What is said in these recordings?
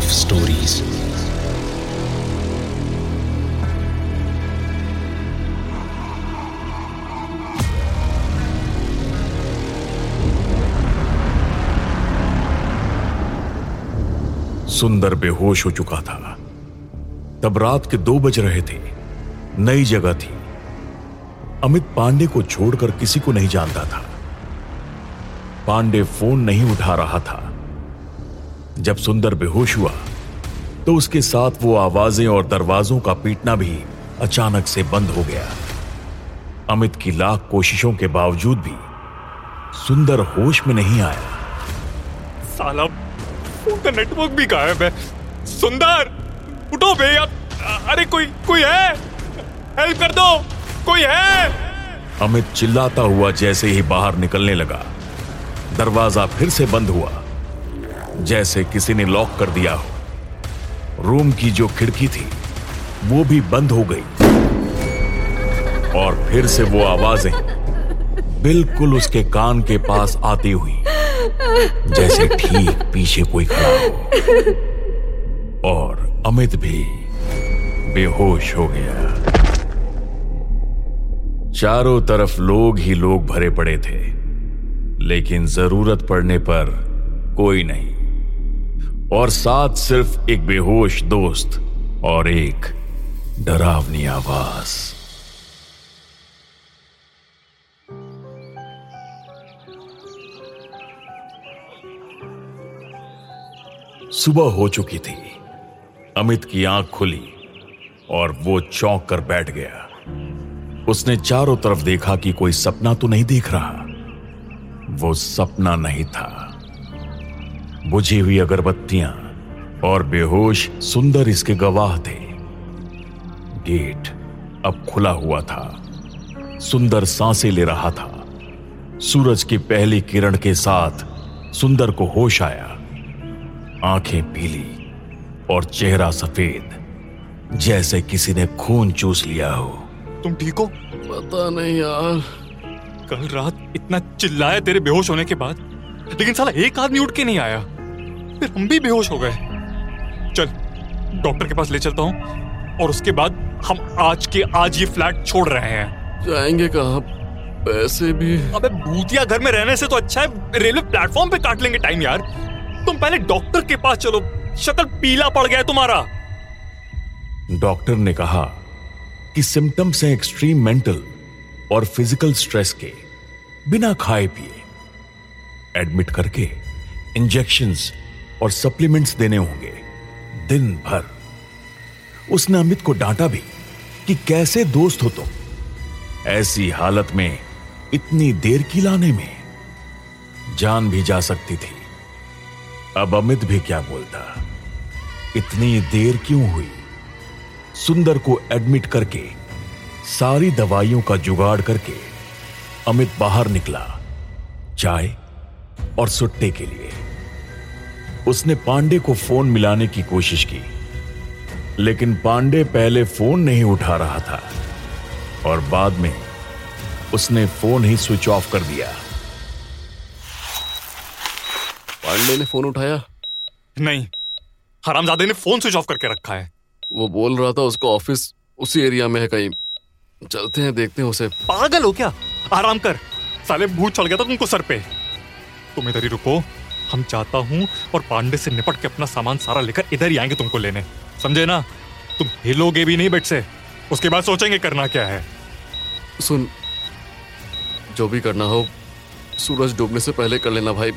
Of stories सुंदर बेहोश हो चुका था। तब रात के दो बज रहे थे। नई जगह थी। अमित पांडे को छोड़कर किसी को नहीं जानता था। पांडे फ़ोन नहीं उठा रहा था। जब सुंदर बेहोश हुआ तो उसके साथ वो आवाज़ें और दरवाजों का पीटना भी अचानक से बंद हो गया। अमित की लाख कोशिशों के बावजूद भी सुंदर होश में नहीं आया। साला फ़ोन का नेटवर्क भी गायब है। सुंदर उठो बे अरे कोई कोई है? हेल्प कर दो कोई है? अमित चिल्लाता हुआ जैसे ही बाहर निकलने लगा। दरवाज़ा फिर से बंद हुआ। जैसे किसी ने लॉक कर दिया हो। रूम की जो खिड़की थी, वो भी बंद हो गई। और फिर से वो आवाज़ें बिल्कुल उसके कान के पास आती हुई, जैसे ठीक पीछे कोई खड़ा हो। और अमित भी बेहोश हो गया। चारों तरफ़ लोग ही लोग भरे पड़े थे, लेकिन ज़रूरत पड़ने पर कोई नहीं। और साथ सिर्फ़ एक बेहोश दोस्त और एक डरावनी आवाज़। सुबह हो चुकी थी। अमित की आँख खुली और वो चौंक कर बैठ गया। उसने चारों तरफ़ देखा कि कोई सपना तो नहीं देख रहा। वो सपना नहीं था। बुझी हुई अगरबत्तियाँ और बेहोश सुंदर इसके गवाह थे। गेट अब खुला हुआ था। सुंदर साँसें ले रहा था। सूरज की पहली किरण के साथ सुंदर को होश आया। आँखें पीली और चेहरा सफ़ेद जैसे किसी ने खून चूस लिया हो। तुम ठीक हो? पता नहीं यार। कल रात इतना चिल्लाया तेरे बेहोश होने के बाद? लेकिन साला एक आदमी उठ के नहीं आया। फिर हम भी बेहोश हो गए। चल डॉक्टर के पास ले चलता हूँ और उसके बाद हम आज के आज ये फ्लैट छोड़ रहे हैं। जाएँगे कहाँ? पैसे भी। अबे भूतिया घर में रहने से तो अच्छा है रेलवे प्लेटफॉर्म पे काट लेंगे टाइम यार। तुम पहले डॉक्टर के पास चलो शक्ल पीला पड़ गया है तुम्हारा। डॉक्टर ने कहा कि सिम्टम्स हैं एक्सट्रीम मेंटल और फ़िज़िकल स्ट्रेस के बिना खाए पिए। एडमिट करके इंजेक्शंस और सप्लीमेंट्स देने होंगे, दिन भर। उसने अमित को डांटा भी कि कैसे दोस्त हो तुम? ऐसी हालत में, इतनी देर की लाने में। जान भी जा सकती थी। अब अमित भी क्या बोलता? इतनी देर क्यों हुई? सुंदर को एडमिट करके, सारी दवाइयों का जुगाड़ करके, अमित बाहर निकला। चाय और सुट्टे के लिए। उसने पांडे को फ़ोन मिलाने की कोशिश की लेकिन पांडे पहले फ़ोन नहीं उठा रहा था और बाद में उसने फ़ोन ही स्विच ऑफ़ कर दिया। पांडे ने फ़ोन उठाया? नहीं हरामजादे ने फ़ोन स्विच ऑफ़ करके रखा है। वो बोल रहा था उसका ऑफ़िस उसी एरिया में है कहीं। चलते हैं देखते हैं उसे। पागल हो क्या? आराम कर। साले भूत चढ़ गया था तुमको सर पे। तुम इधर ही रुको। हम चाहता हूँ और पांडे से निपट के अपना सामान सारा लेकर इधर ही आएँगे तुमको लेने। समझे ना? तुम हिलोगे भी नहीं बेट से। उसके बाद सोचेंगे करना क्या है। सुन जो भी करना हो सूरज डूबने से पहले कर लेना भाई।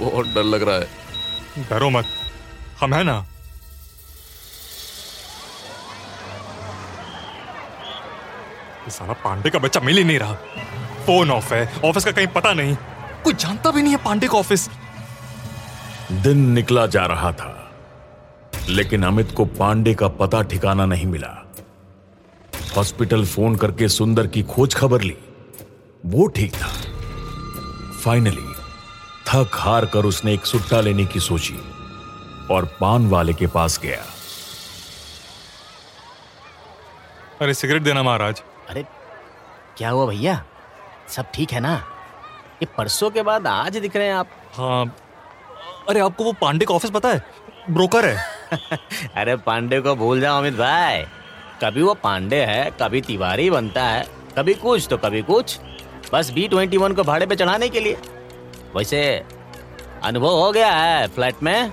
बहुत डर लग रहा है। डरो मत। हम है ना? ये सारा पांडे का बच्चा मिल ही नहीं रहा। फ़ोन ऑफ़ है। ऑफ़िस का कहीं पता नहीं। कोई जानता भी नहीं है पांडे का ऑफ़िस दिन निकला जा रहा था लेकिन अमित को पांडे का पता ठिकाना नहीं मिला। हॉस्पिटल फ़ोन करके सुंदर की खोज खबर ली। वो ठीक था। फाइनली थक हार कर उसने एक सुट्टा लेने की सोची और पान वाले के पास गया। अरे सिगरेट देना महाराज। अरे क्या हुआ भैया? सब ठीक है ना? ये परसों के बाद आज दिख रहे हैं आप। हाँ। अरे आपको वो पांडे का ऑफ़िस पता है? ब्रोकर है। अरे पांडे को भूल जाओ अमित भाई। कभी वो पांडे है कभी तिवारी बनता है कभी कुछ तो कभी कुछ। बस बी ट्वेंटी वन को भाड़े पे चढ़ाने के लिए। वैसे अनुभव हो गया है फ्लैट में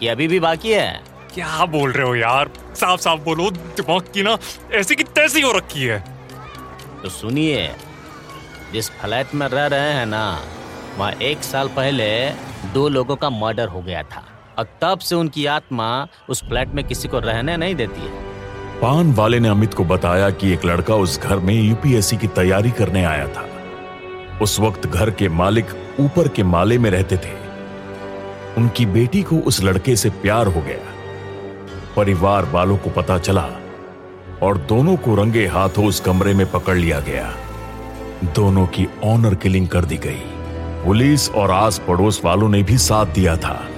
कि अभी भी बाकी है। क्या बोल रहे हो यार? साफ़ साफ़ बोलो दिमाग की ना ऐसी की तैसी हो रखी है। तो सुनिए जिस फ्लैट में रह रहे हैं ना, वहाँ एक साल पहले दो लोगों का मर्डर हो गया था। और तब से उनकी आत्मा उस फ्लैट में किसी को रहने नहीं देती है। पान वाले ने अमित को बताया कि एक लड़का उस घर में यूपीएससी की तैयारी करने आया था। उस वक्त घर के मालिक ऊपर के माले में रहते थे। उनकी बेटी को उस लड़के से प्यार हो गया। परिवार वालों को पता चला और दोनों को रंगे हाथों उस कमरे में पकड़ लिया गया। दोनों की ऑनर किलिंग कर दी गई। पुलिस और आस पड़ोस वालों ने भी साथ दिया था।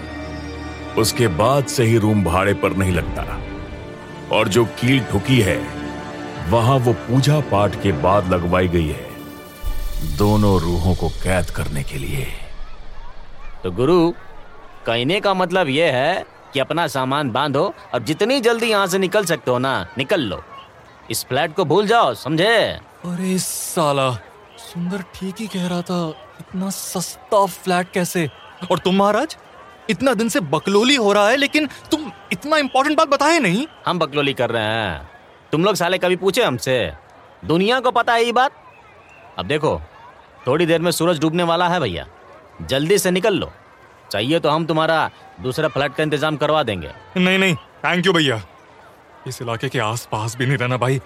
उसके बाद से ही रूम भाड़े पर नहीं लगता। और जो कील ठुकी है वहाँ वो पूजा पाठ के बाद लगवाई गई है। दोनों रूहों को कैद करने के लिए। तो गुरु कहने का मतलब यह है कि अपना सामान बांधो और जितनी जल्दी यहाँ से निकल सकते हो ना निकल लो। इस फ्लैट को भूल जाओ समझे? अरे साला सुंदर ठीक ही कह रहा था इतना सस्ता फ्लैट कैसे? और तुम महाराज इतना दिन से बकलोली हो रहा है लेकिन तुम इतना इंपॉर्टेंट बात बताए नहीं। हम बकलोली कर रहे हैं। तुम लोग साले कभी पूछे हमसे? दुनिया को पता है ये बात? अब देखो थोड़ी देर में सूरज डूबने वाला है भैया। जल्दी से निकल लो। चाहिए तो हम तुम्हारा दूसरा फ्लैट का इंतज़ाम करवा देंगे। नहीं नहीं थैंक यू भैया। इस इलाके के आसपास भी नहीं रहना भाई।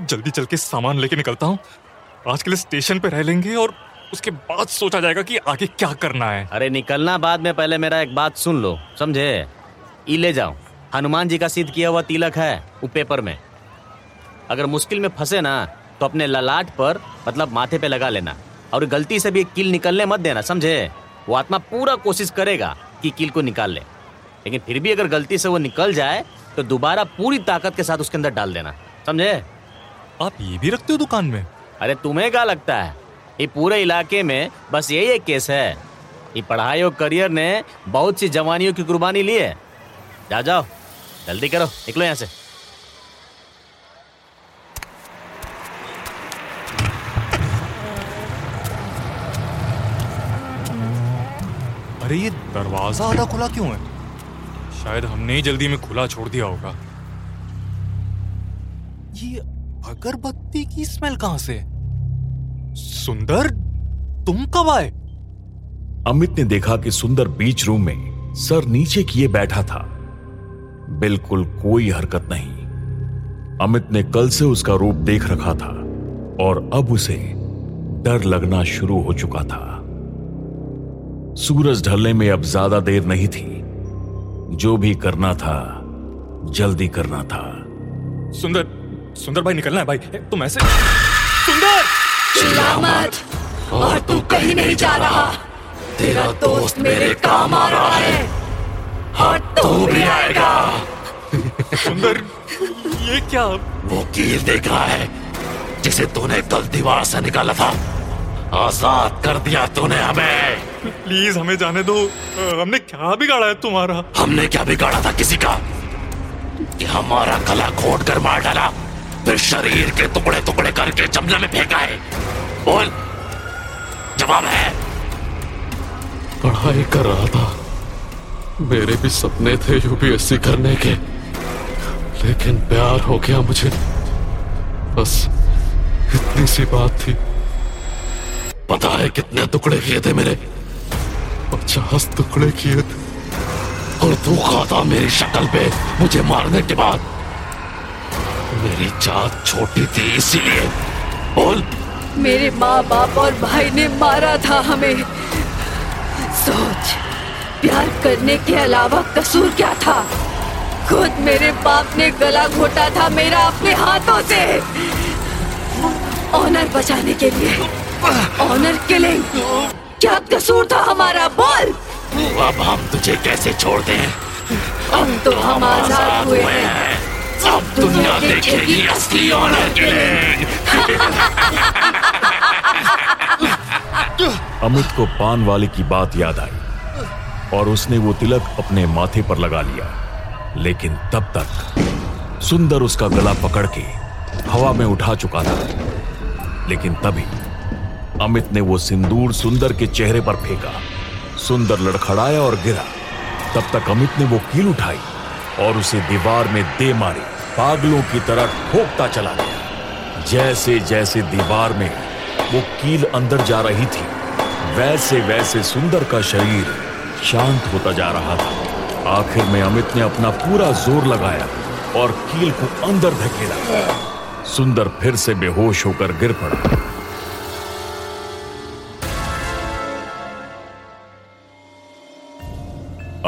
जल्दी चल के सामान लेके निकलता हूँ। आज के लिए स्टेशन पे रह लेंगे और उसके बाद सोचा जाएगा कि आगे क्या करना है। अरे निकलना बाद में पहले मेरा एक बात सुन लो समझे? ई ले जाओ। हनुमान जी का सिद्ध किया हुआ तिलक है वो पेपर में। अगर मुश्किल में फंसे ना तो अपने ललाट पर मतलब माथे पे लगा लेना। और गलती से भी एक किल निकलने मत देना समझे? वो आत्मा पूरा कोशिश करेगा कि किल को निकाल ले। लेकिन फिर भी अगर गलती से वो निकल जाए तो दोबारा पूरी ताकत के साथ उसके अंदर डाल देना समझे? आप ये भी रखते हो दुकान में? अरे तुम्हें क्या लगता है? ये पूरे इलाके में बस यही एक केस है। ये पढ़ाई और करियर ने बहुत सी जवानियों की कुर्बानी ली है। जा, जाओ। जल्दी करो। निकलो यहाँ से। अरे, ये दरवाज़ा आधा खुला क्यों है? शायद हमने ही जल्दी में खुला छोड़ दिया होगा। ये अगरबत्ती की स्मेल कहाँ से? सुंदर तुम कब आए? अमित ने देखा कि सुंदर बीच रूम में सर नीचे किए बैठा था। बिल्कुल कोई हरकत नहीं। अमित ने कल से उसका रूप देख रखा था और अब उसे डर लगना शुरू हो चुका था। सूरज ढलने में अब ज़्यादा देर नहीं थी। जो भी करना था जल्दी करना था। सुंदर सुंदर भाई निकलना है भाई। तुम ऐसे सुंदर! मत। और तू कहीं नहीं जा रहा। तेरा दोस्त मेरे काम आ रहा है। और तू भी आएगा। सुंदर ये क्या? वो कील देख रहा है जिसे तूने कल दीवार से निकाला था। आज़ाद कर दिया तूने हमें। प्लीज़ हमें जाने दो। हमने क्या बिगाड़ा है तुम्हारा? हमने क्या बिगाड़ा था किसी का? कि हमारा गला घोट कर मार डाला। फिर शरीर के टुकड़े टुकड़े करके जमले में फेंका है। बोल। जवाब है। पढ़ाई कर रहा था। मेरे भी सपने थे यूपीएससी करने के। लेकिन प्यार हो गया मुझे। बस इतनी सी बात थी। पता है कितने टुकड़े किए थे मेरे। पचास टुकड़े किए थे। और तू खाता मेरी शक्ल पे मुझे मारने के बाद। मेरी जात छोटी थी इसीलिए बोल। मेरे माँ बाप और भाई ने मारा था हमें। सोच प्यार करने के अलावा कसूर क्या था? खुद मेरे बाप ने गला घोटा था मेरा अपने हाथों से। ऑनर बचाने के लिए ऑनर किलिंग। क्या कसूर था हमारा? बोल। अब हम तुझे कैसे छोड़ते हैं अब तो हम आज़ाद हुए हैं। अब दुनिया देखेगी असली अमित को पान वाले की बात याद आई। और उसने वो तिलक अपने माथे पर लगा लिया। लेकिन तब तक सुंदर उसका गला पकड़ के हवा में उठा चुका था। लेकिन तभी अमित ने वो सिंदूर सुंदर के चेहरे पर फेंका। सुंदर लड़खड़ाया और गिरा। तब तक अमित ने वो कील उठाई। और उसे दीवार में दे मारी। पागलों की तरह ठोकता चला गया। जैसे जैसे दीवार में वो कील अंदर जा रही थी, वैसे वैसे सुंदर का शरीर शांत होता जा रहा था। आखिर में अमित ने अपना पूरा ज़ोर लगाया और कील को अंदर धकेला। सुंदर फिर से बेहोश होकर गिर पड़ा।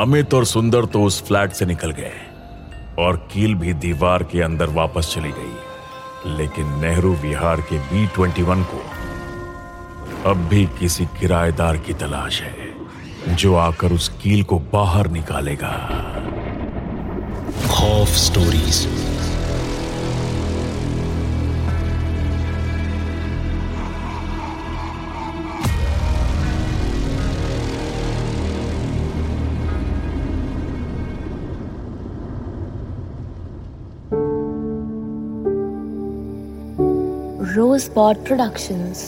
अमित और सुंदर तो उस फ्लैट से निकल गए और कील भी दीवार के अंदर वापस चली गई। लेकिन नेहरू विहार के बी ट्वेंटी वन को अब भी किसी किराएदार की तलाश है, जो आकर उस कील को बाहर निकालेगा। खौफ स्टोरीज Spot Productions.